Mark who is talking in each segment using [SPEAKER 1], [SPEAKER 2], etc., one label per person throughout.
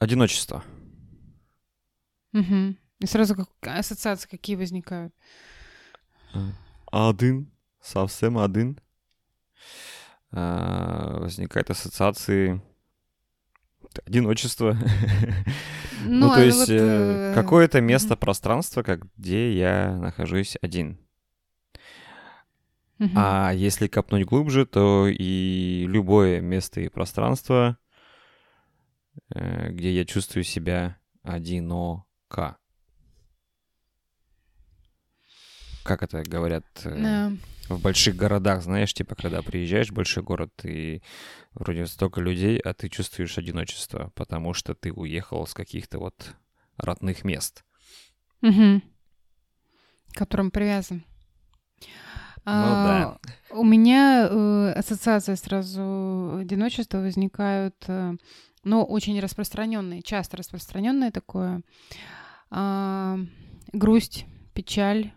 [SPEAKER 1] Одиночество.
[SPEAKER 2] Угу. И сразу как ассоциации какие возникают?
[SPEAKER 1] Один, совсем один. А, возникают ассоциации одиночество. Ну, ну то есть вот, э, какое-то место, пространство, как где я нахожусь один. А если копнуть глубже, то и любое место и пространство, э, где я чувствую себя одиноко. Как это говорят yeah. Э, в больших городах, знаешь, типа, когда приезжаешь в большой город, и вроде столько людей, а ты чувствуешь одиночество, потому что ты уехал с каких-то вот родных мест.
[SPEAKER 2] Угу. К которым привязан.
[SPEAKER 1] Ну а,
[SPEAKER 2] да. У меня э, ассоциация сразу одиночества возникают, э, но очень распространенные, часто распространенные такое. Э, грусть, печаль,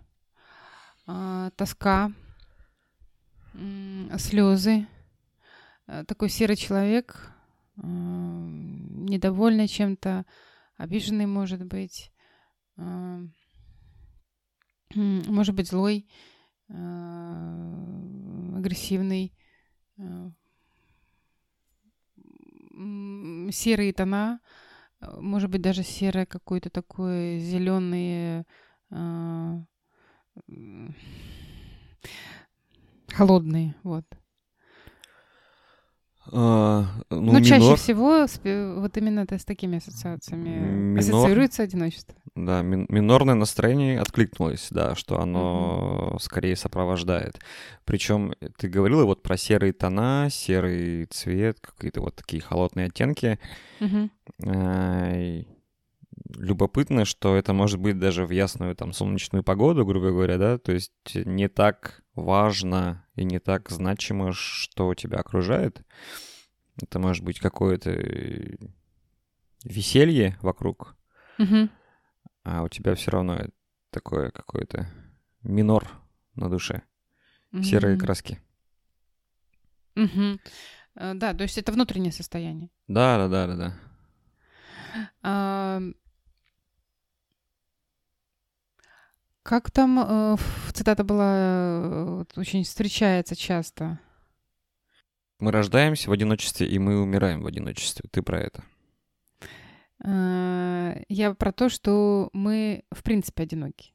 [SPEAKER 2] э, тоска, э, слезы. Такой серый человек, э, недовольный чем-то, обиженный, может быть, э, может быть, злой. Э, агрессивный, э, серые тона, может быть, даже серое какое-то такое зеленые, э, холодные, вот.
[SPEAKER 1] А, ну,
[SPEAKER 2] Но минор... чаще всего вот именно это с такими ассоциациями минор... ассоциируется одиночество.
[SPEAKER 1] Да, ми- минорное настроение откликнулось, да, что оно mm-hmm. скорее сопровождает. Причем ты говорила вот про серые тона, серый цвет, какие-то вот такие холодные оттенки. Mm-hmm. Любопытно, что это может быть даже в ясную там солнечную погоду, грубо говоря, да, то есть не так важно и не так значимо, что тебя окружает. Это может быть какое-то веселье вокруг,
[SPEAKER 2] угу.
[SPEAKER 1] А у тебя все равно такое какое-то минор на душе, угу. серые краски.
[SPEAKER 2] Угу. Да, то есть это внутреннее состояние.
[SPEAKER 1] Да, да, да, да, да.
[SPEAKER 2] А, Как там э, цитата была, э, очень встречается часто?
[SPEAKER 1] Мы рождаемся в одиночестве, и мы умираем в одиночестве. Ты про это?
[SPEAKER 2] Э, я про то, что мы, в принципе, одиноки.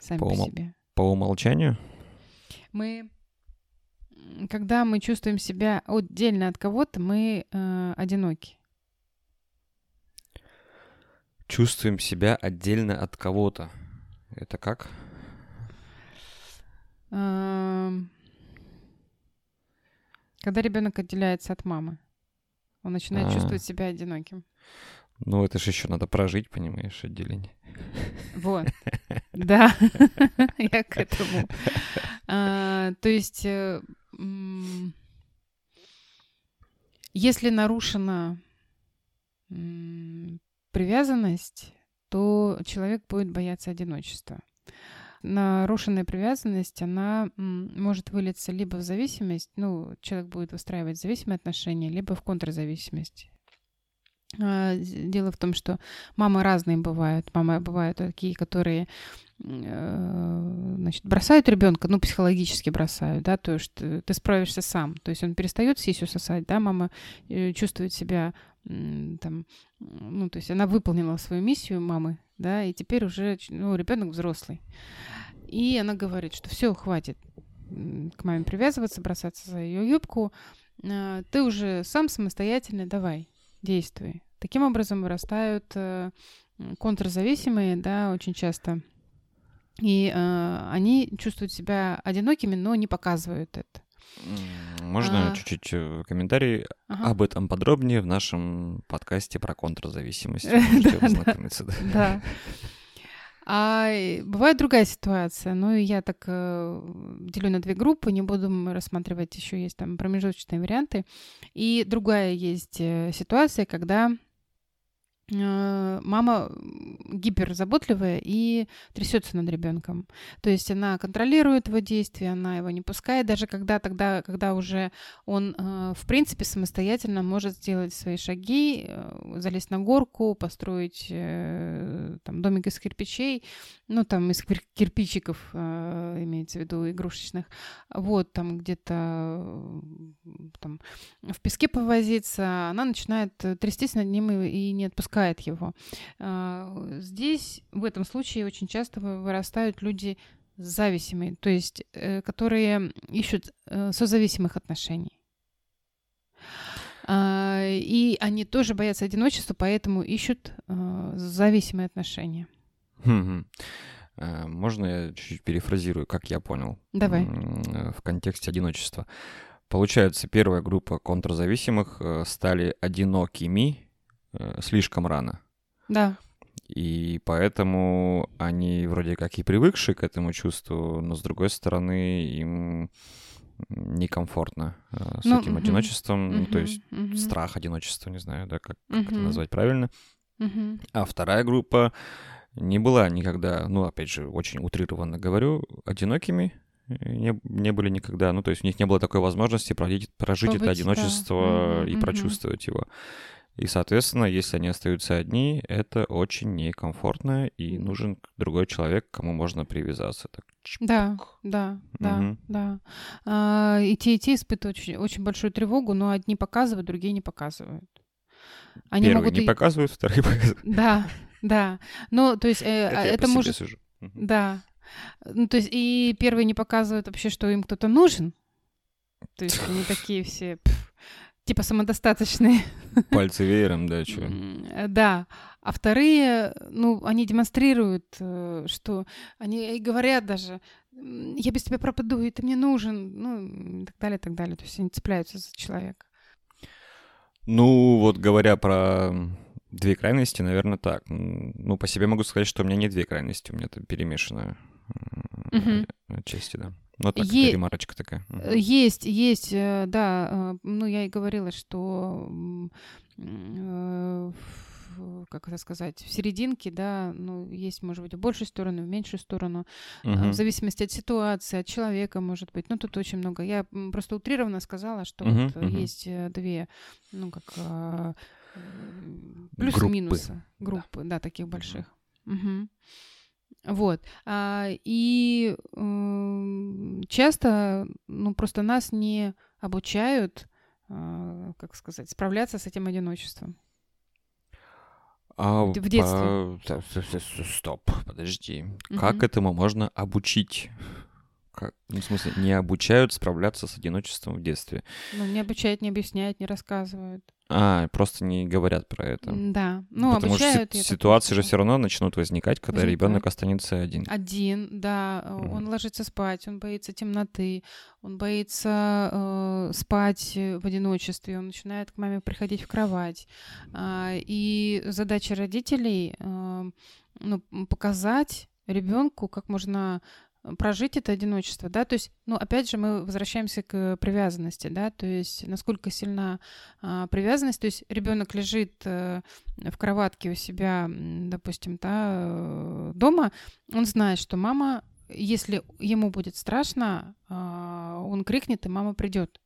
[SPEAKER 2] Сами по, по себе.
[SPEAKER 1] По умолчанию?
[SPEAKER 2] Мы, когда мы чувствуем себя отдельно от кого-то, мы э, одиноки
[SPEAKER 1] чувствуем себя отдельно от кого-то. Это как?
[SPEAKER 2] Когда ребенок отделяется от мамы, он начинает а. чувствовать себя одиноким.
[SPEAKER 1] Ну, это же еще надо прожить, понимаешь, отделение.
[SPEAKER 2] Вот. Да, я к этому. А, то есть, э, если нарушена привязанность, то человек будет бояться одиночества. Нарушенная привязанность, она может вылиться либо в зависимость, ну, человек будет выстраивать зависимые отношения, либо в контрзависимость. А, дело в том, что мамы разные бывают. Мамы бывают такие, которые э, значит, бросают ребенка, ну, психологически бросают, да, то есть ты справишься сам. То есть он перестает сисю сосать, да, мама э, чувствует себя там, ну, то есть она выполнила свою миссию мамы, да, и теперь уже, ну, ребенок взрослый. И она говорит, что все, хватит к маме привязываться, бросаться за ее юбку, а, ты уже сам самостоятельно, давай, действуй. Таким образом вырастают э, контрзависимые, да, очень часто. И э, они чувствуют себя одинокими, но не показывают это.
[SPEAKER 1] Можно а... чуть-чуть э, комментарий ага. об этом подробнее в нашем подкасте про контрзависимость.
[SPEAKER 2] Да. А бывает другая ситуация. Ну, я так э, делю на две группы, не буду рассматривать, еще есть там промежуточные варианты. И другая есть э, ситуация, когда мама гиперзаботливая и трясется над ребенком. То есть она контролирует его действия, она его не пускает, даже когда тогда, когда уже он, э, в принципе, самостоятельно может сделать свои шаги, э, залезть на горку, построить там домик из кирпичей, ну там из кирпичиков имеется в виду игрушечных, вот там где-то там в песке повозиться, она начинает трястись над ним и не отпускать отпускает его. А, здесь, в этом случае, очень часто вырастают люди зависимые, то есть э, которые ищут э, созависимых отношений. А, и они тоже боятся одиночества, поэтому ищут э, зависимые отношения.
[SPEAKER 1] Можно я чуть-чуть перефразирую, как я понял?
[SPEAKER 2] Давай.
[SPEAKER 1] В контексте одиночества. Получается, первая группа контрзависимых стали одинокими слишком рано.
[SPEAKER 2] Да.
[SPEAKER 1] И поэтому они вроде как и привыкшие к этому чувству, но с другой стороны им некомфортно э, с ну, этим угу, одиночеством, угу, ну, то есть угу. страх одиночества, не знаю, да, как, как угу. это назвать правильно. Угу. А вторая группа не была никогда, ну, опять же, очень утрированно говорю, одинокими, не, не были никогда, ну, то есть у них не было такой возможности прожить, прожить Побыть, это одиночество да. и угу. прочувствовать его. И, соответственно, если они остаются одни, это очень некомфортно, и нужен другой человек, к кому можно привязаться. Так,
[SPEAKER 2] да, да, да, угу. да. А, и те, и те испытывают очень, очень большую тревогу, но одни показывают, другие не показывают.
[SPEAKER 1] Они Первые могут не показывают, вторые показывают.
[SPEAKER 2] Да, да. Ну, то есть э, это, это может... Угу. Да. Ну, то есть и первые не показывают вообще, что им кто-то нужен. То есть они такие все... Пф, типа самодостаточные.
[SPEAKER 1] Пальцы веером, да, что?
[SPEAKER 2] Да. А вторые, ну, они демонстрируют, э, что они и говорят даже, я без тебя пропаду, и ты мне нужен, ну, и так далее, и так далее. То есть они цепляются за человека.
[SPEAKER 1] Ну, вот говоря про две крайности, наверное, так. Ну, по себе могу сказать, что у меня не две крайности, у меня это перемешано угу. отчасти, да. Ну, так, е- ремарочка такая.
[SPEAKER 2] Угу. Есть, есть, э, да. Э, ну, я и говорила, что как это сказать, в серединке, да, ну, есть, может быть, в большую сторону, в меньшую сторону, uh-huh. в зависимости от ситуации, от человека, может быть. Ну, тут очень много. Я просто утрированно сказала, что uh-huh, вот uh-huh. есть две, ну, как плюсы-минусы группы, да. да, таких больших. Uh-huh. Вот. А, и э, часто, ну, просто нас не обучают, э, как сказать, справляться с этим одиночеством.
[SPEAKER 1] А, в детстве. По... Стоп, подожди. Угу. Как этому можно обучить? Как? Ну, в смысле, не обучают справляться с одиночеством в детстве.
[SPEAKER 2] Ну, не обучают, не объясняют, не рассказывают.
[SPEAKER 1] А, просто не говорят про это.
[SPEAKER 2] Да. Ну,
[SPEAKER 1] Потому обучают, что ситуации же все равно начнут возникать, когда Возникает. ребенок останется один.
[SPEAKER 2] Один, да. Mm. Он ложится спать, он боится темноты, он боится э, спать в одиночестве, он начинает к маме приходить в кровать. А, и задача родителей э, ну, показать ребенку, как можно прожить это одиночество, да, то есть, ну, опять же, мы возвращаемся к привязанности, да, то есть, насколько сильна а, привязанность, то есть, ребенок лежит а, в кроватке у себя, допустим, да, э, дома, он знает, что мама, если ему будет страшно, а, он крикнет, и мама придет.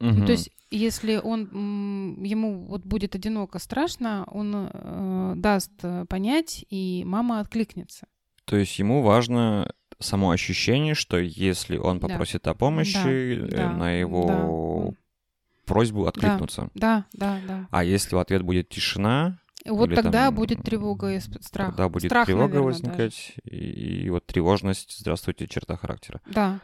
[SPEAKER 2] Угу. То есть, если он ему вот будет одиноко страшно, он э, даст понять, и мама откликнется.
[SPEAKER 1] То есть ему важно само ощущение, что если он попросит да. о помощи, да, э, на его да. просьбу откликнуться.
[SPEAKER 2] Да, да, да.
[SPEAKER 1] А если в ответ будет тишина,
[SPEAKER 2] вот Или тогда там, будет тревога и страх.
[SPEAKER 1] Тогда будет страх, тревога наверное, возникать, и, и вот тревожность, здравствуйте, черта характера.
[SPEAKER 2] Да,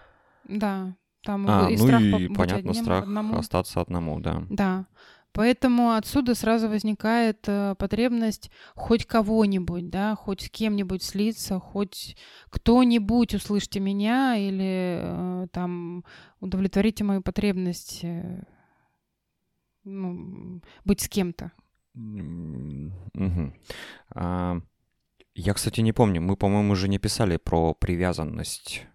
[SPEAKER 2] да.
[SPEAKER 1] Там а, и ну страх и, понятно, страх одному. остаться одному, да.
[SPEAKER 2] Да. Поэтому отсюда сразу возникает э, потребность хоть кого-нибудь, да, хоть с кем-нибудь слиться, хоть кто-нибудь услышьте меня или э, там удовлетворите мою потребность э, ну, быть с кем-то.
[SPEAKER 1] А, я, кстати, не помню. Мы, по-моему, уже не писали про привязанность.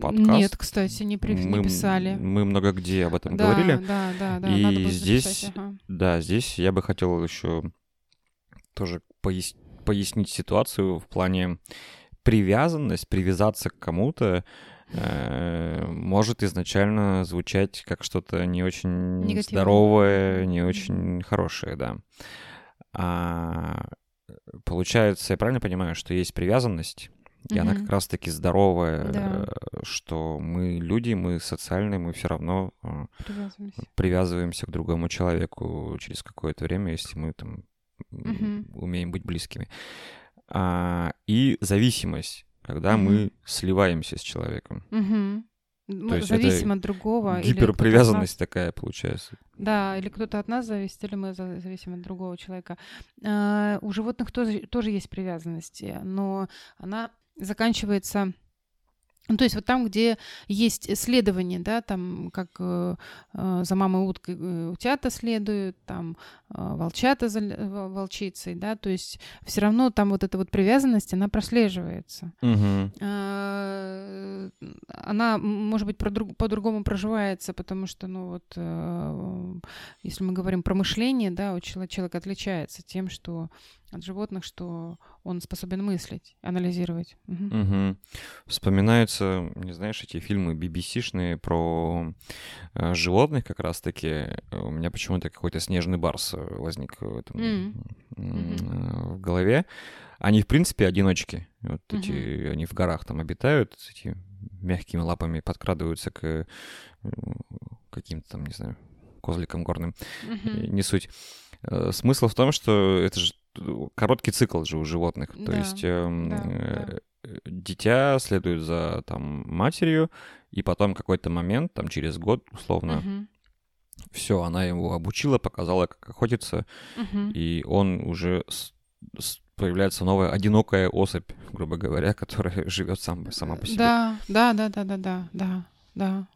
[SPEAKER 1] Подкаст.
[SPEAKER 2] Нет, кстати, не, при...
[SPEAKER 1] мы,
[SPEAKER 2] не писали.
[SPEAKER 1] Мы много где об этом
[SPEAKER 2] да,
[SPEAKER 1] говорили.
[SPEAKER 2] Да, да, да.
[SPEAKER 1] И
[SPEAKER 2] надо будет
[SPEAKER 1] здесь,
[SPEAKER 2] записать, ага.
[SPEAKER 1] да, здесь я бы хотел еще тоже пояс... пояснить ситуацию в плане привязанность, привязаться к кому-то э, может изначально звучать как что-то не очень
[SPEAKER 2] Негативное.
[SPEAKER 1] здоровое, не очень хорошее, да. А получается, я правильно понимаю, что есть привязанность, и она как раз-таки здоровая,
[SPEAKER 2] Да.
[SPEAKER 1] э, что мы люди, мы социальные, мы все равно э,
[SPEAKER 2] Привязываемся.
[SPEAKER 1] привязываемся к другому человеку через какое-то время, если мы там умеем быть близкими. А, и зависимость, когда мы сливаемся с человеком.
[SPEAKER 2] Мгм. Мы
[SPEAKER 1] есть это
[SPEAKER 2] зависим от другого.
[SPEAKER 1] Гиперпривязанность такая получается.
[SPEAKER 2] нас- Да, или кто-то от нас зависит, или мы за- зависим от другого человека. А, У животных тоже, тоже есть привязанности, но она заканчивается... Ну, то есть вот там, где есть исследование, да, там как э, э, за мамой уткой э, утята следуют, там э, волчата за волчицей, да, то есть все равно там вот эта вот привязанность, она прослеживается.
[SPEAKER 1] Мгм.
[SPEAKER 2] А, она, может быть, по-другому проживается, потому что, ну вот, э, если мы говорим про мышление, да, у чело- человек отличается тем, что от животных, что он способен мыслить, анализировать. Мгм.
[SPEAKER 1] Мгм. Вспоминаются, не знаешь, эти фильмы BBC-шные про э, животных как раз-таки. У меня почему-то какой-то снежный барс э, возник в, этом, э, в голове. Они, в принципе, одиночки. Вот
[SPEAKER 2] Мгм.
[SPEAKER 1] эти, они в горах там обитают, эти мягкими лапами подкрадываются к каким-то там, не знаю, козликам горным. Э, Не суть. Смысл в том, что это же короткий цикл же у животных. То
[SPEAKER 2] Да,
[SPEAKER 1] есть эм,
[SPEAKER 2] да,
[SPEAKER 1] э, э, дитя следует за там матерью, и потом какой-то момент, там через год условно,
[SPEAKER 2] Мгм.
[SPEAKER 1] все, она его обучила, показала, как охотиться,
[SPEAKER 2] Мгм.
[SPEAKER 1] и он уже с- с- появляется новая одинокая особь, грубо говоря, которая живет сам, сама по себе.
[SPEAKER 2] Да, да, да, да, да, да, да,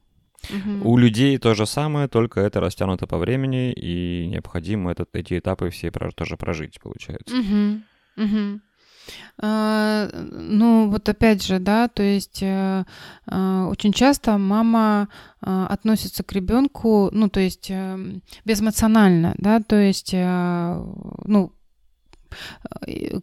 [SPEAKER 1] У людей то же самое, только это растянуто по времени, и необходимо этот, эти этапы все тоже прожить, получается.
[SPEAKER 2] Мгм. Мгм. А, Ну, вот опять же, да, то есть э, а, очень часто мама а, относится к ребенку, ну, то есть эм, безэмоционально, да, то есть, э, ну, э,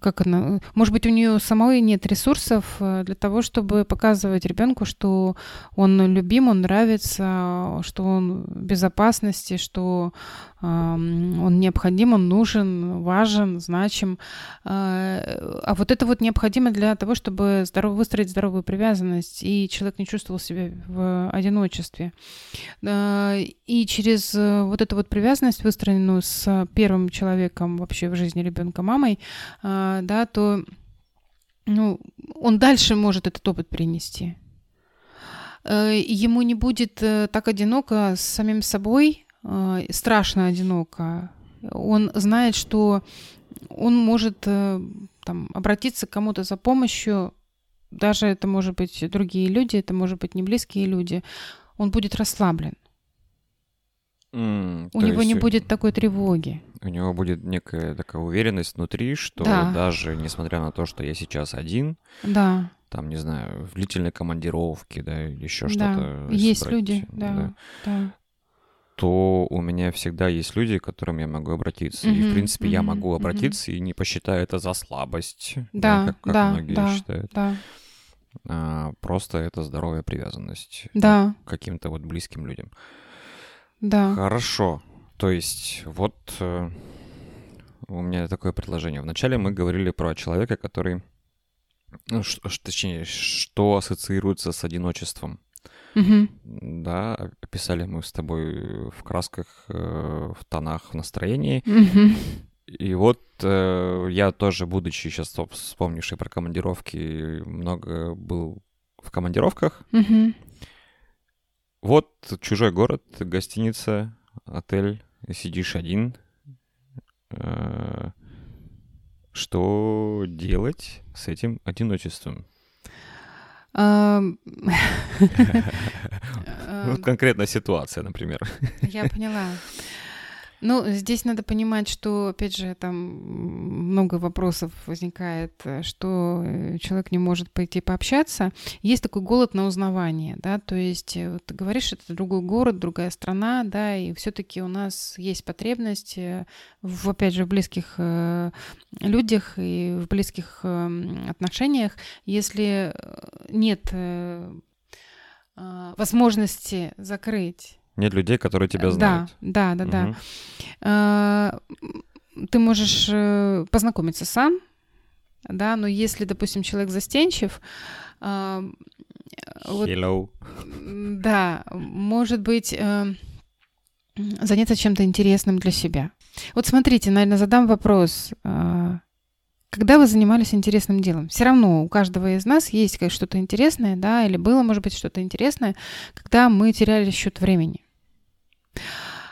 [SPEAKER 2] как она, может быть, у нее самой нет ресурсов э, для того, чтобы показывать ребенку, что он любим, он нравится, что он в безопасности, что он необходим, он нужен, важен, значим. А а вот это вот необходимо для того, чтобы здоров... выстроить здоровую привязанность, и человек не чувствовал себя в одиночестве. И через э, вот эту вот привязанность, выстроенную с первым человеком вообще в жизни ребенка мамой, а, да, то ну, он дальше может этот опыт принести. Э, Ему не будет э, так одиноко с самим собой, э, страшно одиноко. Он знает, что он может там, обратиться к кому-то за помощью, даже это может быть другие люди, это может быть не близкие люди, он будет расслаблен.
[SPEAKER 1] М,
[SPEAKER 2] У него
[SPEAKER 1] есть
[SPEAKER 2] не будет такой тревоги.
[SPEAKER 1] У него будет некая такая уверенность внутри, что
[SPEAKER 2] Да.
[SPEAKER 1] даже несмотря на то, что я сейчас один,
[SPEAKER 2] Да,
[SPEAKER 1] там, не знаю, в длительной командировке, да, или еще
[SPEAKER 2] да.
[SPEAKER 1] что-то.
[SPEAKER 2] Есть
[SPEAKER 1] брать,
[SPEAKER 2] люди, да, да.
[SPEAKER 1] то у меня всегда есть люди, к которым я могу обратиться. И, в принципе, я
[SPEAKER 2] мгм,
[SPEAKER 1] могу обратиться и не посчитаю это за слабость,
[SPEAKER 2] Да,
[SPEAKER 1] как, как
[SPEAKER 2] да,
[SPEAKER 1] многие
[SPEAKER 2] да.
[SPEAKER 1] считают.
[SPEAKER 2] Да,
[SPEAKER 1] А, просто это здоровая привязанность
[SPEAKER 2] да,
[SPEAKER 1] к каким-то вот близким людям.
[SPEAKER 2] Да.
[SPEAKER 1] Хорошо. То есть, вот э, у меня такое предложение. Вначале мы говорили про человека, который, ну, ш- точнее, что ассоциируется с одиночеством.
[SPEAKER 2] Мгм.
[SPEAKER 1] Да, описали мы с тобой в красках, э, в тонах, в настроении.
[SPEAKER 2] Мгм.
[SPEAKER 1] И вот э, я тоже, будучи сейчас вспомнивший про командировки, много был в командировках.
[SPEAKER 2] Мгм.
[SPEAKER 1] Вот чужой город, гостиница, отель, сидишь один. Э, Что делать с этим одиночеством? Вот конкретная ситуация, например.
[SPEAKER 2] Я поняла. Ну, здесь надо понимать, что, опять же, там много вопросов возникает, э, что э, человек не может пойти пообщаться. Есть такой голод на узнавание, да, то есть э, вот ты говоришь, это другой город, другая страна, да, и все-таки у нас есть потребность в, опять же, в близких людях и в близких отношениях. Если нет возможности закрыть
[SPEAKER 1] нет людей, которые тебя знают.
[SPEAKER 2] Да, да, да, угу. да. Ты можешь э, познакомиться сам, да, но если, допустим, человек застенчив,
[SPEAKER 1] вот, Hello.
[SPEAKER 2] Да, может быть, э, заняться чем-то интересным для себя. Вот смотрите, наверное, задам вопрос. Когда вы занимались интересным делом? Все равно у каждого из нас есть что-то интересное, да, или было, может быть, что-то интересное, когда мы теряли счет времени.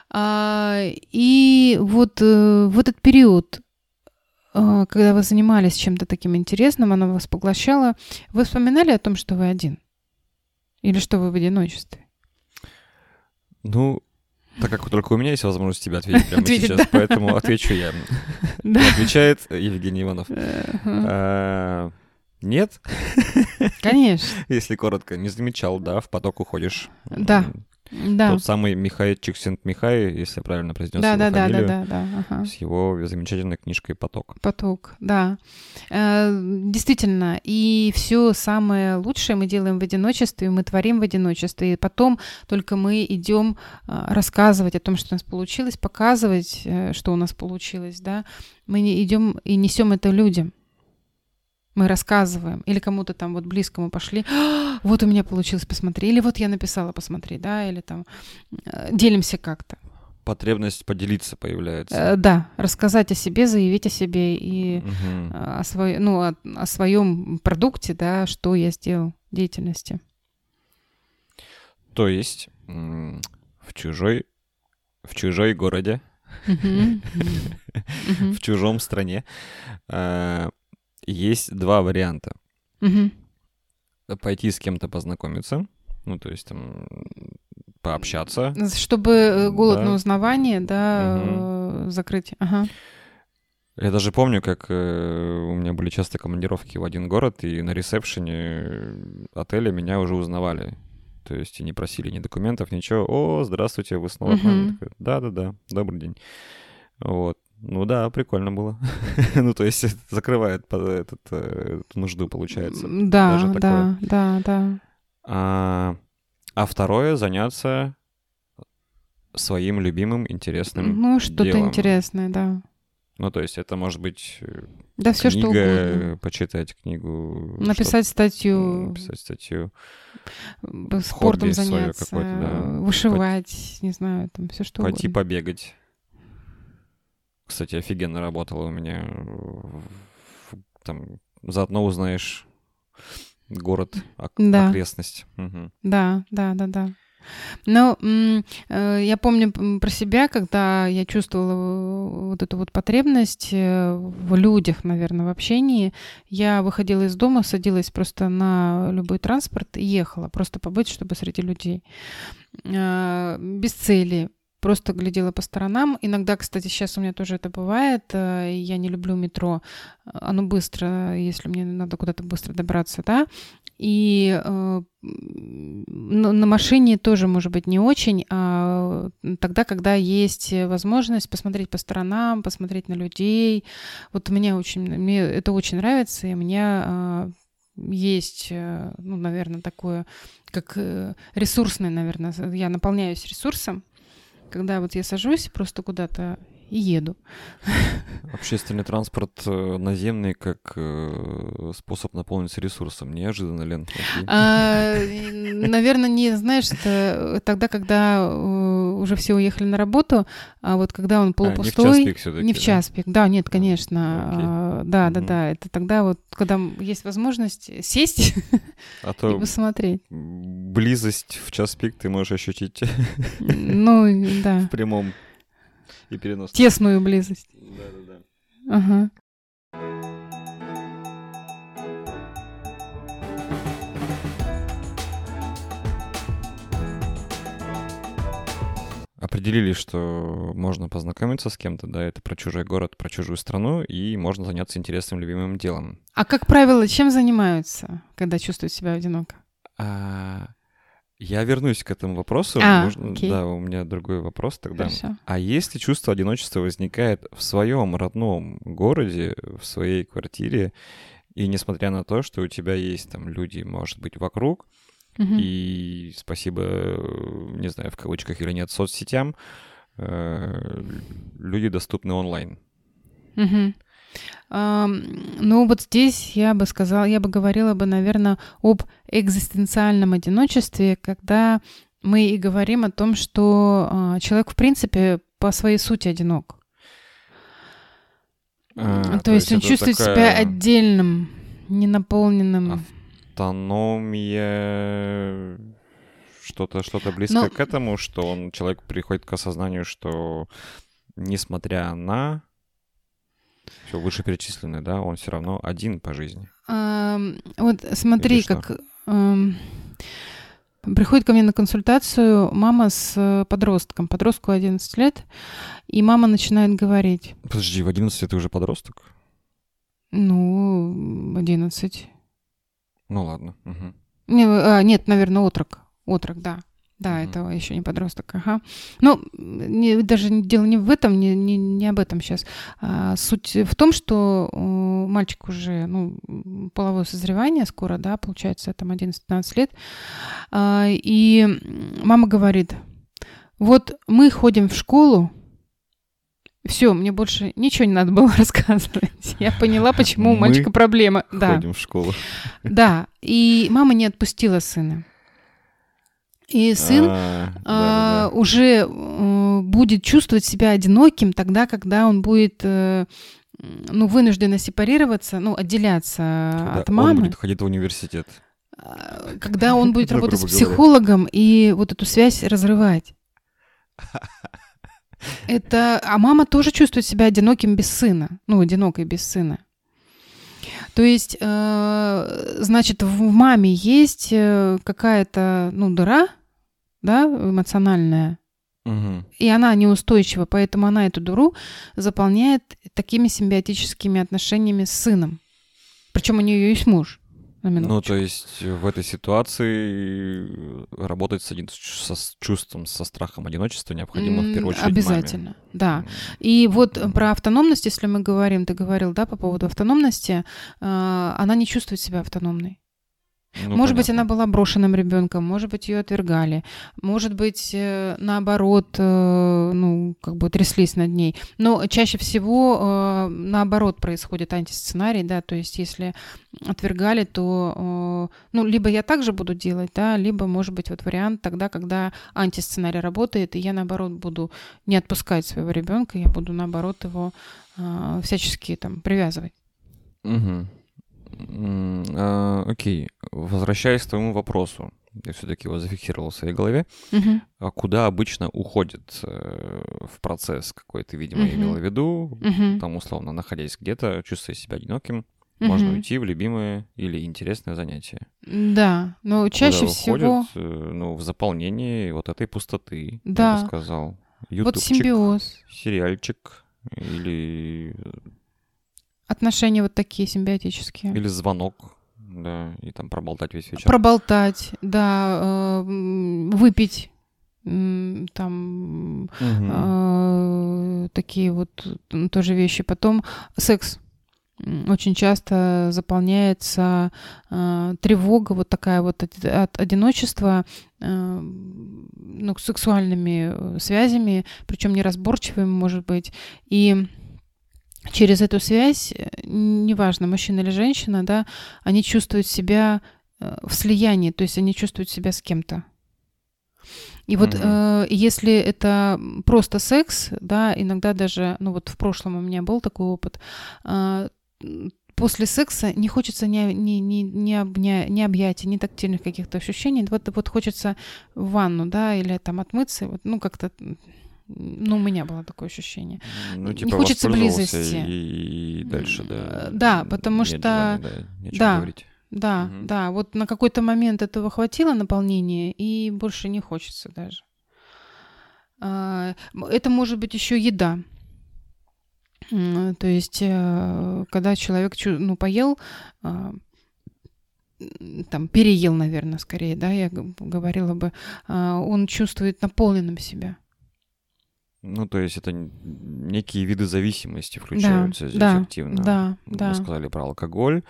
[SPEAKER 2] А, и вот э, в этот период, а, когда вы занимались чем-то таким интересным, оно вас поглощало, вы вспоминали о том, что вы один? Или что вы в одиночестве?
[SPEAKER 1] Ну, так как только у меня есть возможность тебя ответить прямо ответить, сейчас, да. поэтому отвечу я. Да. Отвечает Евгений Иванов. А, нет.
[SPEAKER 2] Конечно.
[SPEAKER 1] Если коротко, не замечал, да, в поток уходишь.
[SPEAKER 2] Да. Да.
[SPEAKER 1] Тот самый Михай Чиксент-Михай, если я правильно произнес да, его да, фамилию, да, да, да, да. Ага. с его замечательной книжкой «Поток».
[SPEAKER 2] «Поток», да. Э, действительно, и все самое лучшее мы делаем в одиночестве, мы творим в одиночестве, и потом только мы идем э, рассказывать о том, что у нас получилось, показывать, э, что у нас получилось, да. Мы идем и несем это людям мы рассказываем, или кому-то там вот близкому пошли, «А, вот у меня получилось, посмотри, или вот я написала, посмотри, да, или там э, делимся как-то.
[SPEAKER 1] Потребность поделиться появляется.
[SPEAKER 2] Э, да, рассказать о себе, заявить о себе и угу. о, свой, ну, о, о своем продукте, да, что я сделал деятельности.
[SPEAKER 1] То есть в чужой, в чужой городе, в чужом стране есть два варианта. Угу. Пойти с кем-то познакомиться, ну, то есть там пообщаться.
[SPEAKER 2] Чтобы э, голод да. на узнавание, да, угу. закрыть. Ага.
[SPEAKER 1] Я даже помню, как у меня были часто командировки в один город, и на ресепшене отеля меня уже узнавали. То есть не просили ни документов, ничего. О, здравствуйте, вы снова. Да-да-да, добрый день. Вот. Ну да, прикольно было. ну, то есть закрывает этот, э, эту нужду, получается.
[SPEAKER 2] Да, Даже да, да, да.
[SPEAKER 1] А, а второе — заняться своим любимым интересным
[SPEAKER 2] Ну, что-то интересное, да.
[SPEAKER 1] Ну, то есть это может быть э,
[SPEAKER 2] да, все что угодно.
[SPEAKER 1] почитать книгу.
[SPEAKER 2] Написать статью.
[SPEAKER 1] Написать статью.
[SPEAKER 2] Спортом заняться. Да. Вышивать, не знаю, там все что
[SPEAKER 1] Пойти
[SPEAKER 2] угодно.
[SPEAKER 1] побегать. Кстати, офигенно работала у меня. Там заодно узнаешь город, ок- да. окрестность. Угу.
[SPEAKER 2] Да, да, да, да. Но э, я помню про себя, когда я чувствовала вот эту вот потребность э, в людях, наверное, в общении. Я выходила из дома, садилась просто на любой транспорт и ехала, просто побыть, чтобы среди людей. Э, без цели, просто глядела по сторонам. Иногда, кстати, сейчас у меня тоже это бывает. Э, я не люблю метро. Оно быстро, если мне надо куда-то быстро добраться, да. И э, на машине тоже, может быть, не очень, а тогда, когда есть возможность посмотреть по сторонам, посмотреть на людей. Вот мне очень, мне это очень нравится, и у меня э, есть, ну, наверное, такое, как э, ресурсное, наверное, я наполняюсь ресурсом, когда вот я сажусь просто куда-то и еду.
[SPEAKER 1] Общественный транспорт э, наземный как э, способ наполниться ресурсом. Неожиданно, Лен.
[SPEAKER 2] А, наверное, не, знаешь, это тогда, когда э, уже все уехали на работу, а вот когда он полупустой... А, не в час пик все-таки. Не в час пик, да, нет, конечно. А, да, да, да. Это тогда вот, когда есть возможность сесть а и посмотреть.
[SPEAKER 1] Близость в час пик ты можешь ощутить.
[SPEAKER 2] Ну, да.
[SPEAKER 1] В прямом и переносную.
[SPEAKER 2] Тесную близость.
[SPEAKER 1] Да-да-да. Ага. определили, что можно познакомиться с кем-то, да, это про чужой город, про чужую страну, и можно заняться интересным, любимым делом.
[SPEAKER 2] А как правило, чем занимаются, когда чувствуют себя одиноко?
[SPEAKER 1] А, я вернусь к этому вопросу. А, Можно, Да, у меня другой вопрос тогда. Хорошо. А если чувство одиночества возникает в своем родном городе, в своей квартире, и несмотря на то, что у тебя есть там люди, может быть, вокруг, угу. и спасибо, не знаю, в кавычках или нет, соцсетям, э, люди доступны онлайн.
[SPEAKER 2] Угу. Ну, вот здесь я бы сказала, я бы говорила бы, наверное, об экзистенциальном одиночестве, когда мы и говорим о том, что а, человек, в принципе, по своей сути одинок. А, то, то есть, он чувствует такая... себя отдельным, ненаполненным.
[SPEAKER 1] Автономия, что-то что близкое Но... к этому, что он человек приходит к осознанию, что несмотря на все вышеперечисленное, да, он все равно один по жизни.
[SPEAKER 2] А, вот смотри, как а, приходит ко мне на консультацию мама с э, подростком, подростку 11 лет, и мама начинает говорить.
[SPEAKER 1] Подожди, в 11 ты уже подросток?
[SPEAKER 2] Ну, 11.
[SPEAKER 1] Ну ладно. Угу.
[SPEAKER 2] Не, а, нет, наверное, отрок. Отрок, да. Да, mm-hmm. это еще не подросток, ага. Ну, не, даже дело не в этом, не, не, не об этом сейчас. А, суть в том, что uh, мальчик уже, ну, половое созревание скоро, да, получается, там 11-15 лет. А, и мама говорит, вот мы ходим в школу, все, мне больше ничего не надо было рассказывать. Я поняла, почему у мальчика проблема.
[SPEAKER 1] Мы ходим в школу.
[SPEAKER 2] Да, и мама не отпустила сына. И сын а, а, уже э, будет чувствовать себя одиноким тогда, когда он будет э, ну, вынужденно сепарироваться, ну, отделяться когда от мамы. Он
[SPEAKER 1] будет ходить в университет.
[SPEAKER 2] А, когда он будет работать с психологом и вот эту связь разрывать. Это, а мама тоже чувствует себя одиноким без сына, ну, одинокой без сына. То есть, э, значит, в маме есть какая-то, ну, дыра, да, эмоциональная, угу. и она неустойчива, поэтому она эту дуру заполняет такими симбиотическими отношениями с сыном. Причем у нее есть муж.
[SPEAKER 1] Ну, то есть в этой ситуации работать с, один, со, с чувством, со страхом одиночества необходимо в первую очередь
[SPEAKER 2] Обязательно,
[SPEAKER 1] маме.
[SPEAKER 2] да. И вот mm. про автономность, если мы говорим, ты говорил, да, по поводу автономности, э, она не чувствует себя автономной. Ну, может понятно. быть, она была брошенным ребенком, может быть, ее отвергали, может быть, э, наоборот, э, ну, как бы тряслись над ней. Но чаще всего э, наоборот происходит антисценарий, да, то есть если отвергали, то, ну, либо я также буду делать, да, либо, может быть, вот вариант тогда, когда антисценарий работает, и я, наоборот, буду не отпускать своего ребенка, я буду, наоборот, его всячески там привязывать.
[SPEAKER 1] Угу. А, окей, возвращаясь к твоему вопросу, я все-таки его зафиксировал в своей голове. Uh-huh. А куда обычно уходит э, в процесс какой ты, видимо, uh-huh. имела в виду, uh-huh. там, условно, находясь где-то, чувствуя себя одиноким, uh-huh. можно уйти в любимое или интересное занятие.
[SPEAKER 2] Да, но чаще куда всего... Уходит,
[SPEAKER 1] э, ну, в заполнении вот этой пустоты, да. я бы сказал.
[SPEAKER 2] Ютубчик, вот симбиоз.
[SPEAKER 1] Сериальчик или
[SPEAKER 2] отношения вот такие симбиотические.
[SPEAKER 1] Или звонок, да, и там проболтать весь вечер.
[SPEAKER 2] Проболтать, да, э, выпить там угу. э, такие вот тоже вещи. Потом секс очень часто заполняется э, тревога вот такая вот от, от одиночества э, ну, сексуальными связями, причем неразборчивыми, может быть, и через эту связь, э, неважно, мужчина или женщина, да, они чувствуют себя э, в слиянии, то есть они чувствуют себя с кем-то. И вот mm-hmm. э, если это просто секс, да, иногда даже, ну вот в прошлом у меня был такой опыт, э, после секса не хочется ни, ни, ни, ни, обня, ни объятий, ни тактильных каких-то ощущений, вот, вот хочется в ванну, да, или там отмыться, вот, ну как-то ну, у меня было такое ощущение.
[SPEAKER 1] Ну, типа, не хочется близости. И, и дальше, да.
[SPEAKER 2] Да, потому что... Желания, да, да, говорить. да, угу. да. Вот на какой-то момент этого хватило наполнения, и больше не хочется даже. А, это может быть еще еда. То есть, э, когда человек ну, поел, а, там, переел, наверное, скорее, да, я говорила бы, а, он чувствует наполненным себя.
[SPEAKER 1] Ну, то есть это некие виды зависимости включаются
[SPEAKER 2] да,
[SPEAKER 1] здесь
[SPEAKER 2] да,
[SPEAKER 1] активно.
[SPEAKER 2] Да,
[SPEAKER 1] Мы
[SPEAKER 2] да.
[SPEAKER 1] сказали про алкоголь,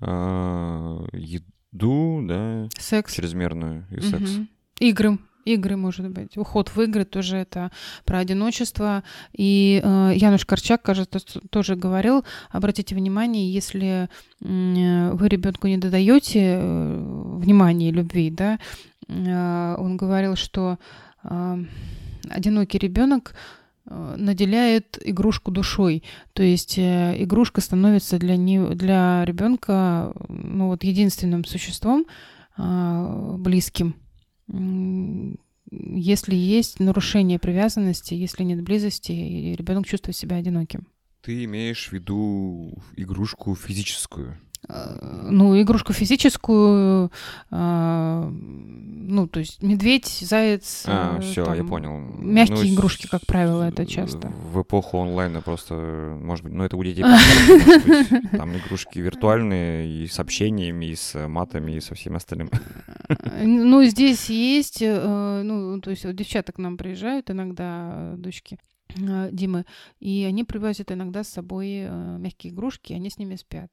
[SPEAKER 1] еду, да,
[SPEAKER 2] секс.
[SPEAKER 1] чрезмерную и секс. Угу.
[SPEAKER 2] Игры. Игры, может быть. Уход в игры тоже это про одиночество. И э, Януш Корчак, кажется, тоже говорил, обратите внимание, если э, вы ребенку не додаете э, внимания и любви, да, э, он говорил, что э, одинокий ребенок э, наделяет игрушку душой. То есть э, игрушка становится для, не, для ребенка ну, вот, единственным существом э, близким если есть нарушение привязанности, если нет близости, ребенок чувствует себя одиноким.
[SPEAKER 1] Ты имеешь в виду игрушку физическую?
[SPEAKER 2] Э, ну, игрушку физическую, э, ну, то есть медведь, заяц.
[SPEAKER 1] А, э, все, я понял.
[SPEAKER 2] Мягкие ну, игрушки, как правило, это часто.
[SPEAKER 1] В эпоху онлайна просто, может быть, ну, это у детей там игрушки виртуальные и с общениями, и с матами, и со всем остальным.
[SPEAKER 2] Ну, здесь есть, ну, то есть вот девчата к нам приезжают иногда, дочки. Димы, и они привозят иногда с собой мягкие игрушки, они с ними спят.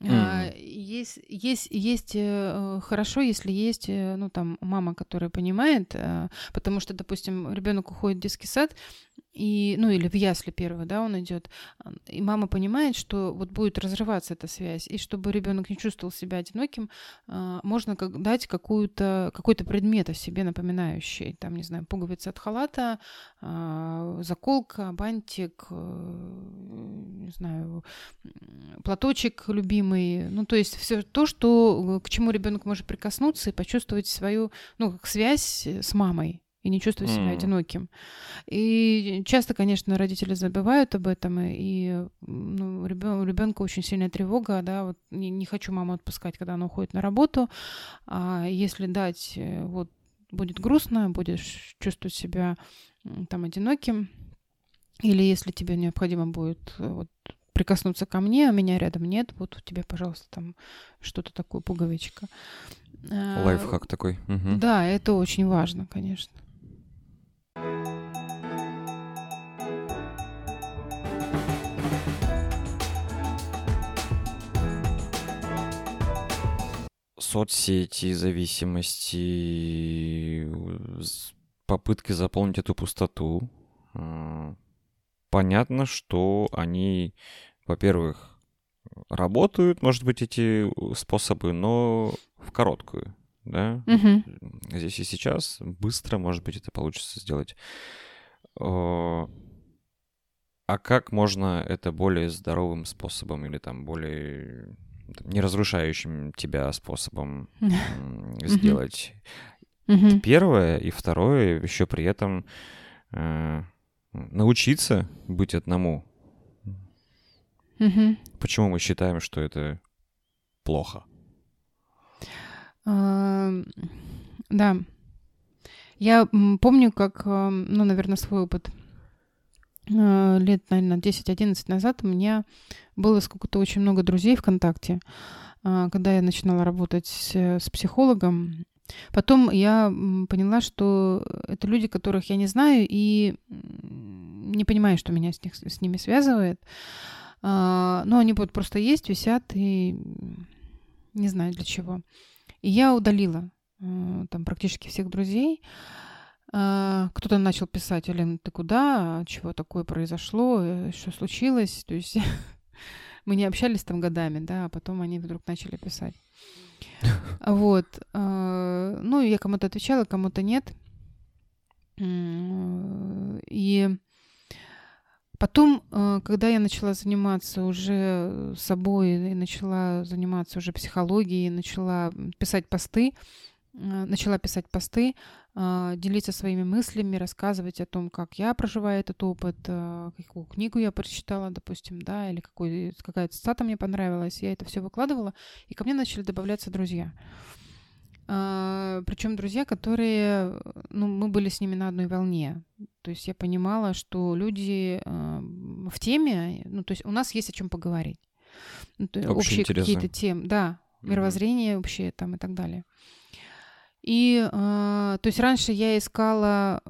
[SPEAKER 2] Mm. Есть, есть, есть э, хорошо, если есть, э, ну, там, мама, которая понимает, э, потому что, допустим, ребенок уходит в детский сад, и, ну, или в ясли первого, да, он идет, и мама понимает, что вот будет разрываться эта связь, и чтобы ребенок не чувствовал себя одиноким, а, можно как, дать какую-то, какой-то предмет о себе напоминающий, там, не знаю, пуговица от халата, а, заколка, бантик, не знаю, платочек любимый, ну, то есть все то, что, к чему ребенок может прикоснуться и почувствовать свою, ну, связь с мамой, и не чувствовать себя mm. одиноким. И часто, конечно, родители забывают об этом, и ну, у ребенка очень сильная тревога, да, вот не, не хочу маму отпускать, когда она уходит на работу, а если дать, э, вот будет грустно, будешь чувствовать себя там одиноким, или если тебе необходимо будет э, вот, прикоснуться ко мне, а меня рядом нет, вот у тебя, пожалуйста, там что-то такое, пуговичка.
[SPEAKER 1] Лайфхак а, такой. Угу.
[SPEAKER 2] Да, это очень важно, конечно.
[SPEAKER 1] соцсети, зависимости, попытки заполнить эту пустоту. Понятно, что они, во-первых, работают, может быть, эти способы, но в короткую, да?
[SPEAKER 2] Угу.
[SPEAKER 1] Здесь и сейчас быстро, может быть, это получится сделать. А как можно это более здоровым способом или там более не разрушающим тебя способом сделать. Первое. И второе, еще при этом э, научиться быть одному. Почему мы считаем, что это плохо?
[SPEAKER 2] Да. Я помню, как, ну, наверное, свой опыт Э, лет, наверное, 10-11 назад у меня было сколько-то очень много друзей ВКонтакте, а, когда я начинала работать с психологом. Потом я поняла, что это люди, которых я не знаю и не понимаю, что меня с, них, с ними связывает. А, но они вот просто есть, висят и не знаю для чего. И я удалила э, там практически всех друзей. А, кто-то начал писать, Елена, ты куда? Чего такое произошло? Э, что случилось? То есть мы не общались там годами, да, а потом они вдруг начали писать. Вот. А, ну, я кому-то отвечала, кому-то нет. И потом, а, когда я начала заниматься уже собой и начала заниматься уже психологией, начала писать посты, начала писать посты, а, делиться своими мыслями, рассказывать о том, как я проживаю этот опыт, какую книгу я прочитала, допустим, да, или какой, какая цитата мне понравилась. Я это все выкладывала, и ко мне начали добавляться друзья. Причем друзья, которые, ну, мы были с ними на одной волне. То есть я понимала, что люди э, в теме, ну, то есть у нас есть о чем поговорить. Ну, общие, общие какие-то темы, да, мировоззрение mm-hmm. общее там и так далее. И, э, то есть раньше я искала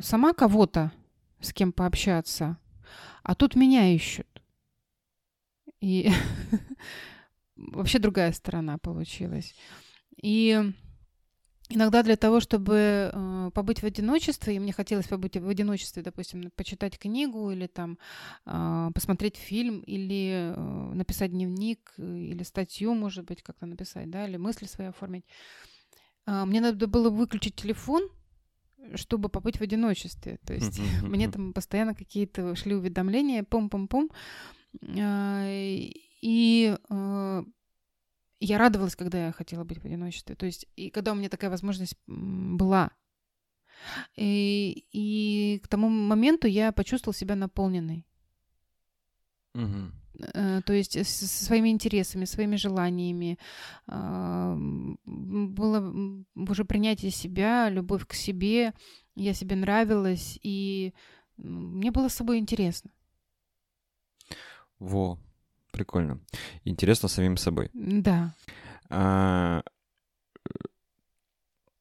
[SPEAKER 2] сама кого-то, с кем пообщаться, а тут меня ищут. И вообще другая сторона получилась. И иногда для того, чтобы э, побыть в одиночестве, и мне хотелось побыть в одиночестве, допустим, почитать книгу или там э, посмотреть фильм, или э, написать дневник, или статью, может быть, как-то написать, да, или мысли свои оформить. Э, мне надо было выключить телефон, чтобы побыть в одиночестве. То есть мне там постоянно какие-то шли уведомления, пом-пом-пом. И я радовалась, когда я хотела быть в одиночестве. То есть, и когда у меня такая возможность была. И, и к тому моменту я почувствовала себя наполненной.
[SPEAKER 1] Угу.
[SPEAKER 2] То есть со своими интересами, своими желаниями. А, было уже принятие себя, любовь к себе. Я себе нравилась, и мне было с собой интересно.
[SPEAKER 1] Во, Прикольно. Интересно самим собой.
[SPEAKER 2] Да.
[SPEAKER 1] А...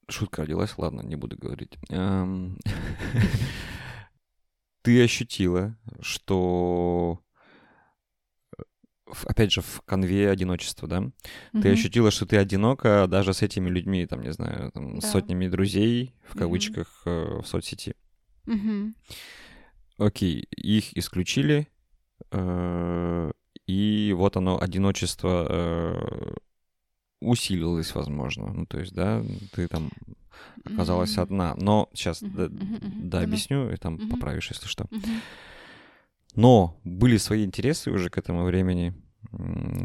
[SPEAKER 1] Шутка родилась, ладно, не буду говорить. Ты ощутила, что опять же, в конве одиночества, да? Mm-hmm. Ты ощутила, что ты одинока даже с этими людьми, там, не знаю, там, да. сотнями друзей, в кавычках, mm-hmm. в соцсети.
[SPEAKER 2] Mm-hmm.
[SPEAKER 1] Окей, их исключили, э, вот оно, одиночество э, усилилось, возможно. Ну, то есть, да, ты там оказалась mm-hmm. одна. Но сейчас mm-hmm. да, да, объясню, и там mm-hmm. поправишь, если что. Mm-hmm. Но были свои интересы уже к этому времени,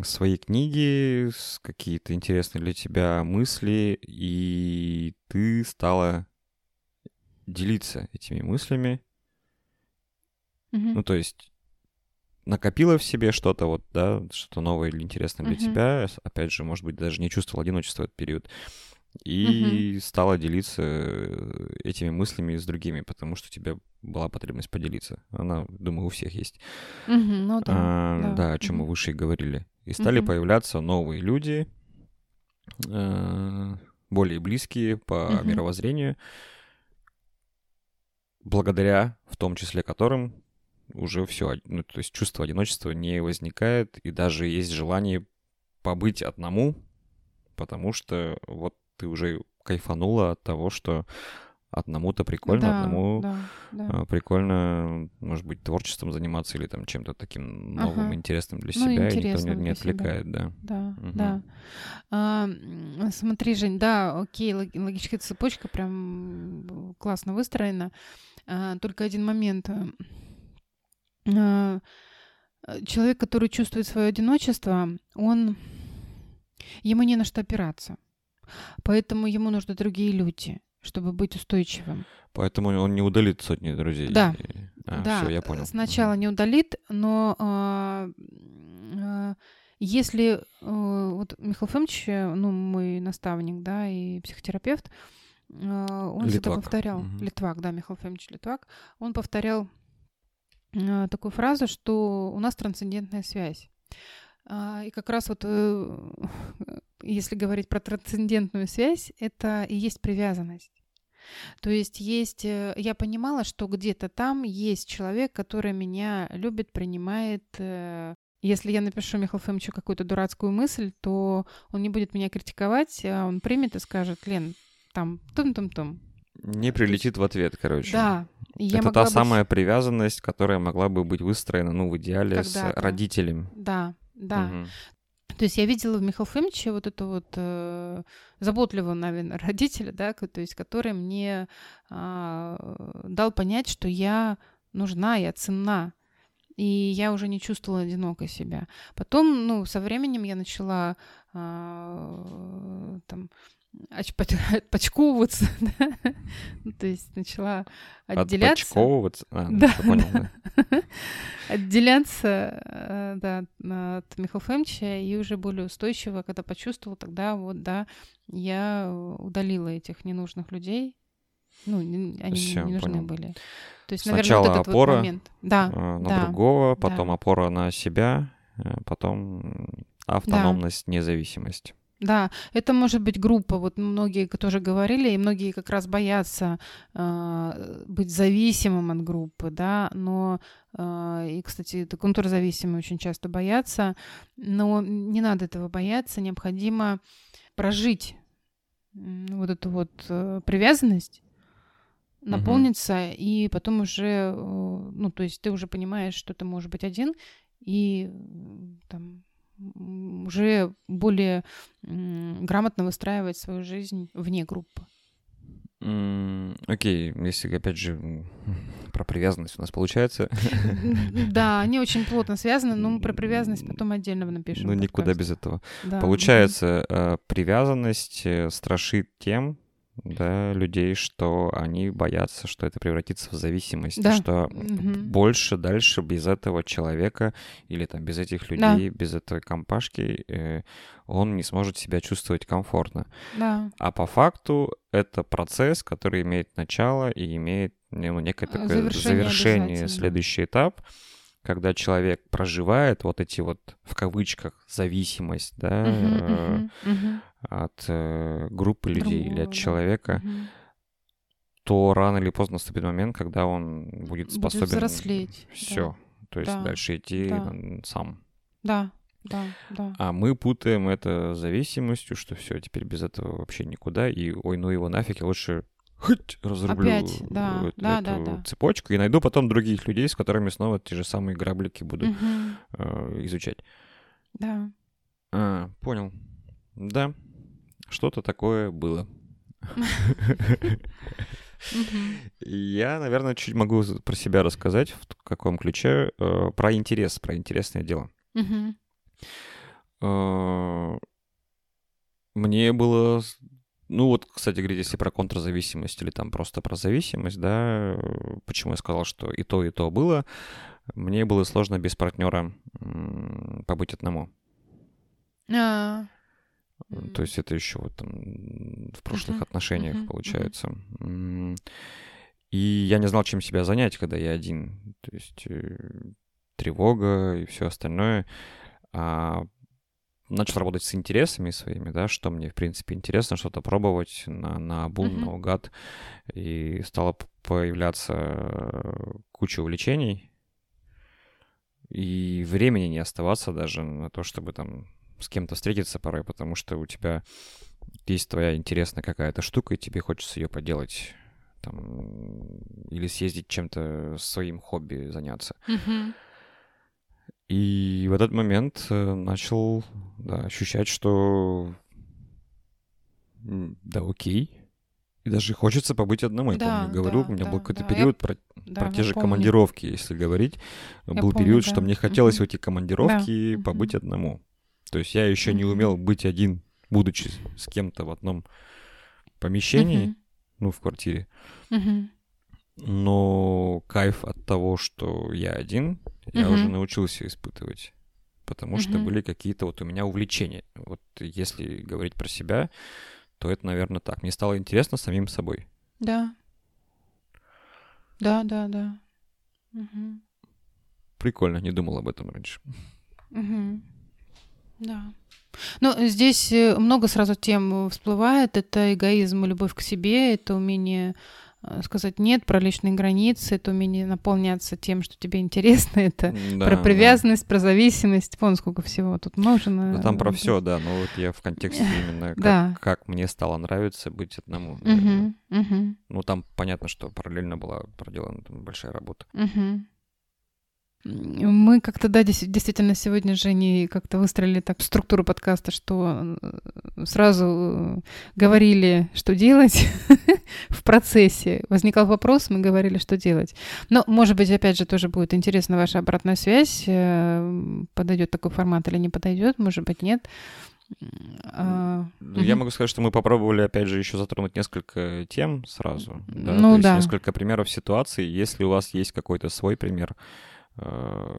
[SPEAKER 1] свои книги, какие-то интересные для тебя мысли, и ты стала делиться этими мыслями. Mm-hmm. Ну, то есть накопила в себе что-то вот, да, что новое или интересное для uh-huh. тебя, опять же, может быть, даже не чувствовала одиночества в этот период, и uh-huh. стала делиться э, этими мыслями с другими, потому что у тебя была потребность поделиться. Она, думаю, у всех есть.
[SPEAKER 2] Uh-huh, ну да.
[SPEAKER 1] А, да. да, о чем uh-huh. мы выше и говорили. И стали uh-huh. появляться новые люди, э, более близкие по uh-huh. мировоззрению, благодаря в том числе которым уже все, ну, то есть чувство одиночества не возникает, и даже есть желание побыть одному, потому что вот ты уже кайфанула от того, что одному-то прикольно, да, одному да, да. А, прикольно, может быть, творчеством заниматься или там чем-то таким новым, ага. интересным для ну, себя, и никто не, не отвлекает,
[SPEAKER 2] себя. да. Да, угу. да. А, смотри, Жень, да, окей, логическая цепочка прям классно выстроена. А, только один момент. А, человек, который чувствует свое одиночество, он ему не на что опираться. Поэтому ему нужны другие люди, чтобы быть устойчивым.
[SPEAKER 1] Поэтому он не удалит сотни друзей.
[SPEAKER 2] Да.
[SPEAKER 1] А,
[SPEAKER 2] да.
[SPEAKER 1] Все, я понял.
[SPEAKER 2] Сначала не удалит, но а, а, если а, вот Михаил Фомич, ну, мой наставник, да, и психотерапевт, а, он Литвак. всегда повторял, угу. Литвак, да, Михаил Фомич Литвак, он повторял такую фразу, что у нас трансцендентная связь. А, и как раз вот, э, если говорить про трансцендентную связь, это и есть привязанность. То есть есть, э, я понимала, что где-то там есть человек, который меня любит, принимает. Э. Если я напишу Михаилу Фомичу какую-то дурацкую мысль, то он не будет меня критиковать, а он примет и скажет, Лен, там, тум-тум-тум,
[SPEAKER 1] не прилетит в ответ, короче.
[SPEAKER 2] Да.
[SPEAKER 1] Я Это та быть... самая привязанность, которая могла бы быть выстроена, ну, в идеале Когда-то. с родителем.
[SPEAKER 2] Да, да. Угу. То есть я видела в Михаиле Фомиче вот это вот э, заботливого, наверное, родителя, да, то есть который мне э, дал понять, что я нужна, я ценна, и я уже не чувствовала одинокой себя. Потом, ну, со временем я начала э, там отпочковываться, да? Ну, то есть начала отделяться.
[SPEAKER 1] Отпочковываться? А, ну, да, понял, да.
[SPEAKER 2] Отделяться, э, да, от Михаила Фомича и уже более устойчиво, когда почувствовала, тогда вот, да, я удалила этих ненужных людей, ну, они Всё, не нужны понял. были.
[SPEAKER 1] То есть, Сначала наверное, вот этот опора вот момент. Да, э, на да, другого, потом да. опора на себя, э, потом автономность, да. независимость.
[SPEAKER 2] Да, это может быть группа. Вот многие тоже говорили, и многие как раз боятся э, быть зависимым от группы, да. Но э, и, кстати, это контрзависимые очень часто боятся, но не надо этого бояться. Необходимо прожить вот эту вот э, привязанность наполниться, угу. и потом уже, э, ну, то есть ты уже понимаешь, что ты можешь быть один, и там уже более грамотно выстраивать свою жизнь вне группы.
[SPEAKER 1] Окей, okay. если опять же про привязанность у нас получается.
[SPEAKER 2] Да, они очень плотно связаны, но мы про привязанность потом отдельно напишем.
[SPEAKER 1] Ну, никуда без этого. Получается, э, привязанность э, страшит тем, да, людей, что они боятся, что это превратится в зависимость, да. что угу. больше дальше без этого человека или там без этих людей, да. без этой компашки э, он не сможет себя чувствовать комфортно.
[SPEAKER 2] Да.
[SPEAKER 1] А по факту это процесс, который имеет начало и имеет ну, некое такое завершение, завершение следующий этап когда человек проживает вот эти вот в кавычках зависимость, да, uh-huh, uh-huh, uh-huh от э, группы людей Другого, или от человека, то рано или поздно наступит момент, когда он будет способен... Будет
[SPEAKER 2] взрослеть.
[SPEAKER 1] Все. Да. То есть да. дальше идти да. сам.
[SPEAKER 2] Да, да, да.
[SPEAKER 1] А мы путаем это зависимостью, что все, теперь без этого вообще никуда, и ой, ну его нафиг, я лучше хоть разрублю
[SPEAKER 2] Опять, да, эту да, да, да.
[SPEAKER 1] цепочку и найду потом других людей, с которыми снова те же самые граблики буду угу. э, изучать.
[SPEAKER 2] Да.
[SPEAKER 1] А, понял. Да. Что-то такое было. Я, наверное, чуть могу про себя рассказать, в каком ключе, э, про интерес, про интересное дело. Э, мне было... Ну вот, кстати, говорить, если про контрзависимость или там просто про зависимость, да, почему я сказал, что и то, и то было, мне было сложно без партнера побыть одному.
[SPEAKER 2] А,
[SPEAKER 1] то есть это еще вот там в прошлых uh-huh. отношениях uh-huh. получается. Uh-huh. И я не знал, чем себя занять, когда я один. То есть э, тревога и все остальное. А начал работать с интересами своими, да, что мне, в принципе, интересно, что-то пробовать на, на бум, uh-huh. наугад. И стало появляться куча увлечений. И времени не оставаться даже на то, чтобы там с кем-то встретиться порой, потому что у тебя есть твоя интересная какая-то штука, и тебе хочется ее поделать. Там, или съездить чем-то своим хобби заняться.
[SPEAKER 2] Mm-hmm.
[SPEAKER 1] И в этот момент э, начал да, ощущать, что да, окей. И даже хочется побыть одному. Я да, помню, говорил, да, у меня да, был какой-то да. период я... про, да, про те же помню. командировки, если говорить. Я был помню, период, да. что мне хотелось mm-hmm. в эти командировки да. побыть mm-hmm. одному. То есть я еще не умел быть один, будучи с кем-то в одном помещении, uh-huh. ну, в квартире.
[SPEAKER 2] Uh-huh.
[SPEAKER 1] Но кайф от того, что я один, я uh-huh. уже научился испытывать. Потому uh-huh. что были какие-то вот у меня увлечения. Вот если говорить про себя, то это, наверное, так. Мне стало интересно самим собой.
[SPEAKER 2] Да. Да, да, да. Угу.
[SPEAKER 1] Прикольно, не думал об этом раньше.
[SPEAKER 2] Угу. Да. Ну, здесь э, много сразу тем всплывает. Это эгоизм и любовь к себе, это умение э, сказать нет, про личные границы, это умение наполняться тем, что тебе интересно, это да, про привязанность, да. про зависимость, вон сколько всего тут можно.
[SPEAKER 1] Да, там про все, да, но вот я в контексте именно как, да. как мне стало нравиться быть одному.
[SPEAKER 2] Угу, угу.
[SPEAKER 1] Ну, там понятно, что параллельно была проделана там большая работа.
[SPEAKER 2] Угу. Мы как-то, да, действительно сегодня же не как-то выстроили так структуру подкаста, что э, сразу э, говорили, что делать в процессе. Возникал вопрос, мы говорили, что делать. Но, может быть, опять же, тоже будет интересна ваша обратная связь. Э, подойдет такой формат или не подойдет, может быть, нет.
[SPEAKER 1] А, ну, я могу сказать, что мы попробовали, опять же, еще затронуть несколько тем сразу. Да?
[SPEAKER 2] Ну,
[SPEAKER 1] То
[SPEAKER 2] да.
[SPEAKER 1] есть несколько примеров ситуаций. Если у вас есть какой-то свой пример,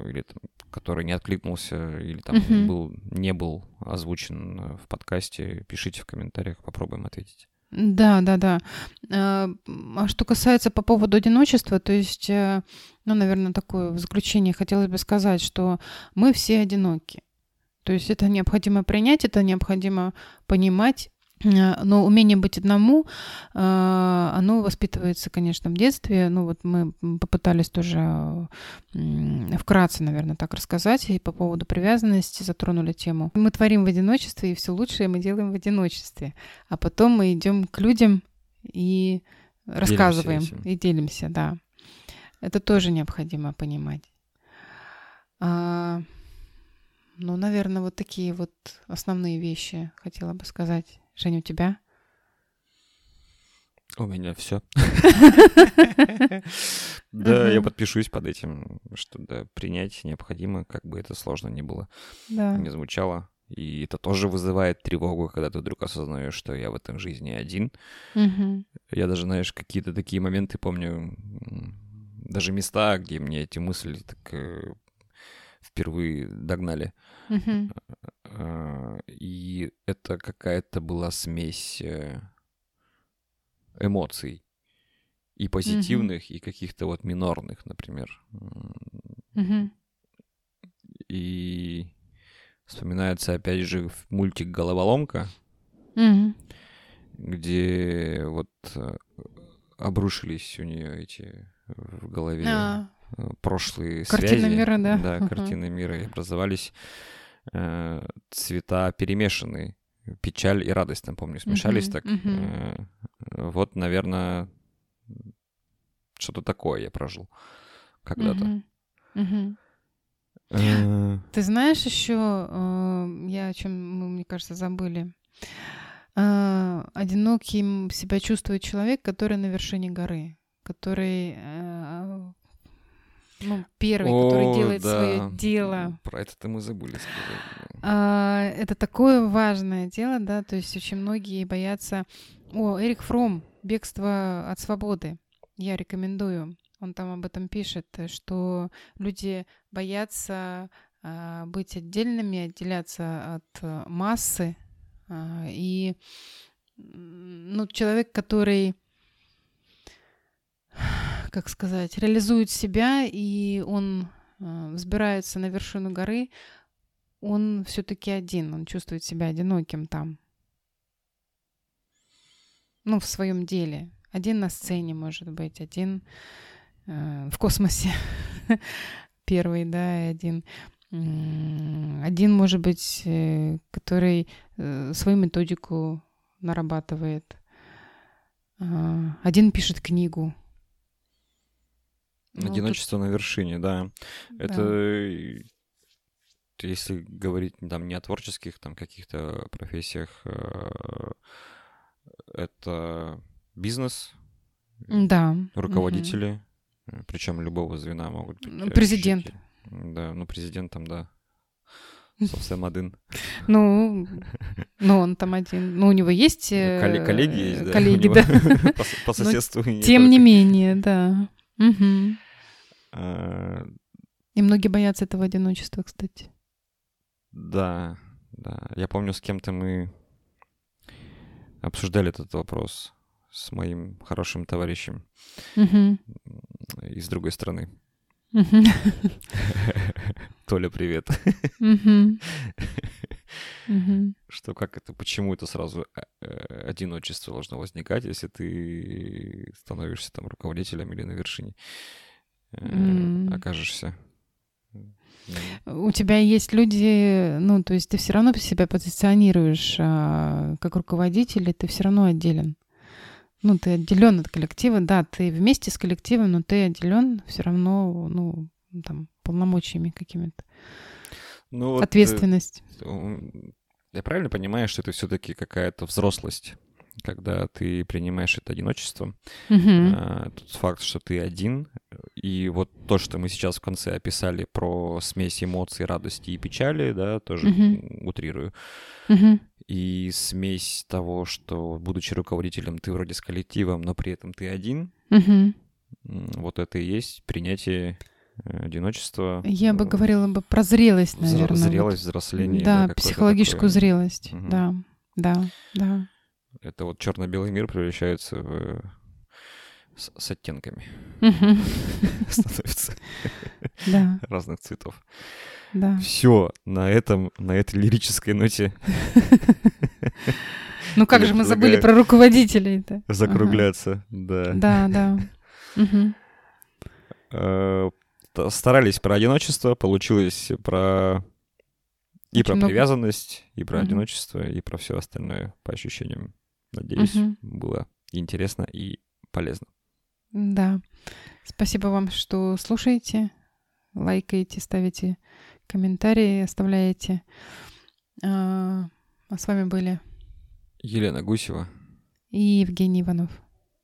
[SPEAKER 1] или там, который не откликнулся, или там
[SPEAKER 2] Мгм.
[SPEAKER 1] был, не был озвучен э, в подкасте, пишите в комментариях, попробуем ответить.
[SPEAKER 2] Да, да, да. А а что касается по поводу одиночества, то есть, э, ну, наверное, такое в заключение хотелось бы сказать, что мы все одиноки. То есть это необходимо принять, это необходимо понимать. Э, Но умение быть одному, э, оно воспитывается, конечно, в детстве. Ну вот мы попытались тоже вкратце, наверное, так рассказать и по поводу привязанности затронули тему. Мы творим в одиночестве, и все лучшее мы делаем в одиночестве. А потом мы идем к людям и рассказываем
[SPEAKER 1] этим.
[SPEAKER 2] и делимся, да. Это тоже необходимо понимать. А, ну, наверное, вот такие вот основные вещи хотела бы сказать. Женя, у тебя?
[SPEAKER 1] У меня все. Да, я подпишусь под этим, что да, принять необходимо, как бы это сложно ни было,
[SPEAKER 2] Да.
[SPEAKER 1] не звучало. И это тоже вызывает тревогу, когда ты вдруг осознаешь, что я в этом жизни один. Я даже, знаешь, какие-то такие моменты помню, даже места, где мне эти мысли так э, впервые догнали. А, И это какая-то была смесь э, эмоций. И позитивных, и каких-то вот минорных, например.
[SPEAKER 2] Мгм.
[SPEAKER 1] И вспоминается, опять же, мультик «Головоломка»,
[SPEAKER 2] Мгм.
[SPEAKER 1] где вот э, обрушились у нее эти в голове
[SPEAKER 2] А,
[SPEAKER 1] э, прошлые
[SPEAKER 2] Картина
[SPEAKER 1] связи.
[SPEAKER 2] мира, да.
[SPEAKER 1] Да,
[SPEAKER 2] Ага.
[SPEAKER 1] картины мира. И образовались э, цвета перемешанные. Печаль и радость, там, помню, смешались
[SPEAKER 2] Мгм,
[SPEAKER 1] так. Э, Вот, наверное, что-то такое я прожил когда-то.
[SPEAKER 2] Мгм.
[SPEAKER 1] Э,
[SPEAKER 2] Ты знаешь еще, я о чем мы, мне кажется, забыли. Одиноким себя чувствует человек, который на вершине горы, который ну, первый, который
[SPEAKER 1] О,
[SPEAKER 2] делает
[SPEAKER 1] да.
[SPEAKER 2] свое дело.
[SPEAKER 1] Про это-то мы забыли сказать.
[SPEAKER 2] А, Это такое важное дело, да, то есть очень многие боятся... О, Эрик Фром «Бегство от свободы». Я рекомендую. Он там об этом пишет, что люди боятся а, быть отдельными, отделяться от э, массы. А, И ну, человек, который как сказать, реализует себя, и он э, взбирается на вершину горы, он все-таки один, он чувствует себя одиноким там. Ну, в своем деле. Один на сцене, может быть, один э, в космосе. Первый, да, и один. Один, может быть, э, который э, свою методику нарабатывает. Один пишет книгу. Ну, тут-
[SPEAKER 1] Одиночество на вершине, да. Это
[SPEAKER 2] да.
[SPEAKER 1] э, если говорить там не о творческих там каких-то профессиях, э, это бизнес,
[SPEAKER 2] Да.
[SPEAKER 1] руководители, причем любого звена могут быть.
[SPEAKER 2] Ну,
[SPEAKER 1] э,
[SPEAKER 2] президент.
[SPEAKER 1] щеки. Да, ну президент там, да. Совсем один.
[SPEAKER 2] Ну, ну, он там один. Ну, у него есть... э,
[SPEAKER 1] Колле- Коллеги есть, да. у
[SPEAKER 2] Коллеги, да.
[SPEAKER 1] По соседству.
[SPEAKER 2] Тем не менее, да. Мгм.
[SPEAKER 1] А,
[SPEAKER 2] И многие боятся этого одиночества, кстати.
[SPEAKER 1] Да, да. Я помню, с кем-то мы обсуждали этот вопрос с моим хорошим товарищем
[SPEAKER 2] Мгм.
[SPEAKER 1] из другой страны. Толя, привет. Что как это, почему это сразу э, э, одиночество должно возникать, если ты становишься там руководителем или на вершине э, окажешься?
[SPEAKER 2] У тебя есть люди, ну, то есть ты все равно себя позиционируешь а, как руководитель, и ты все равно отделен. Ну, ты отделен от коллектива, да, ты вместе с коллективом, но ты отделен все равно, ну, там, полномочиями какими-то.
[SPEAKER 1] Ну, вот, э,
[SPEAKER 2] Ответственность.
[SPEAKER 1] Я правильно понимаю, что это все-таки какая-то взрослость? когда ты принимаешь это одиночество,
[SPEAKER 2] Мгм.
[SPEAKER 1] а, тот факт, что ты один, и вот то, что мы сейчас в конце описали про смесь эмоций, радости и печали, да, тоже м, утрирую,
[SPEAKER 2] Мгм.
[SPEAKER 1] и смесь того, что, будучи руководителем, ты вроде с коллективом, но при этом ты один, м, вот это и есть принятие э, одиночества.
[SPEAKER 2] Я бы
[SPEAKER 1] э,
[SPEAKER 2] говорила бы про зрелость, наверное.
[SPEAKER 1] Зрелость, взросление.
[SPEAKER 2] Да,
[SPEAKER 1] какое-то
[SPEAKER 2] психологическую
[SPEAKER 1] такое.
[SPEAKER 2] зрелость.
[SPEAKER 1] Мгм.
[SPEAKER 2] Да, да, да.
[SPEAKER 1] Это вот черно-белый мир превращается в... с, с оттенками становится
[SPEAKER 2] Да,
[SPEAKER 1] разных цветов.
[SPEAKER 2] да.
[SPEAKER 1] Все, на этом, на этой лирической ноте
[SPEAKER 2] Ну как же мы забыли про руководителей-то?
[SPEAKER 1] закругляться. Да.
[SPEAKER 2] Да, да.
[SPEAKER 1] Старались про одиночество, получилось про и
[SPEAKER 2] Очень
[SPEAKER 1] про
[SPEAKER 2] много.
[SPEAKER 1] привязанность, и про
[SPEAKER 2] Мгм.
[SPEAKER 1] одиночество, и про все остальное, по ощущениям. Надеюсь,
[SPEAKER 2] Мгм.
[SPEAKER 1] было интересно и полезно.
[SPEAKER 2] Да. Спасибо вам, что слушаете, лайкаете, ставите комментарии, оставляете. А а с вами были
[SPEAKER 1] Елена Гусева,
[SPEAKER 2] и Евгений Иванов.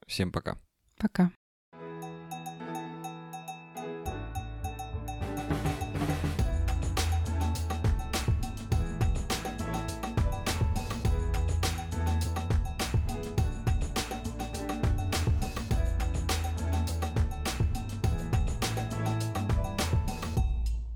[SPEAKER 1] всем пока.
[SPEAKER 2] Пока.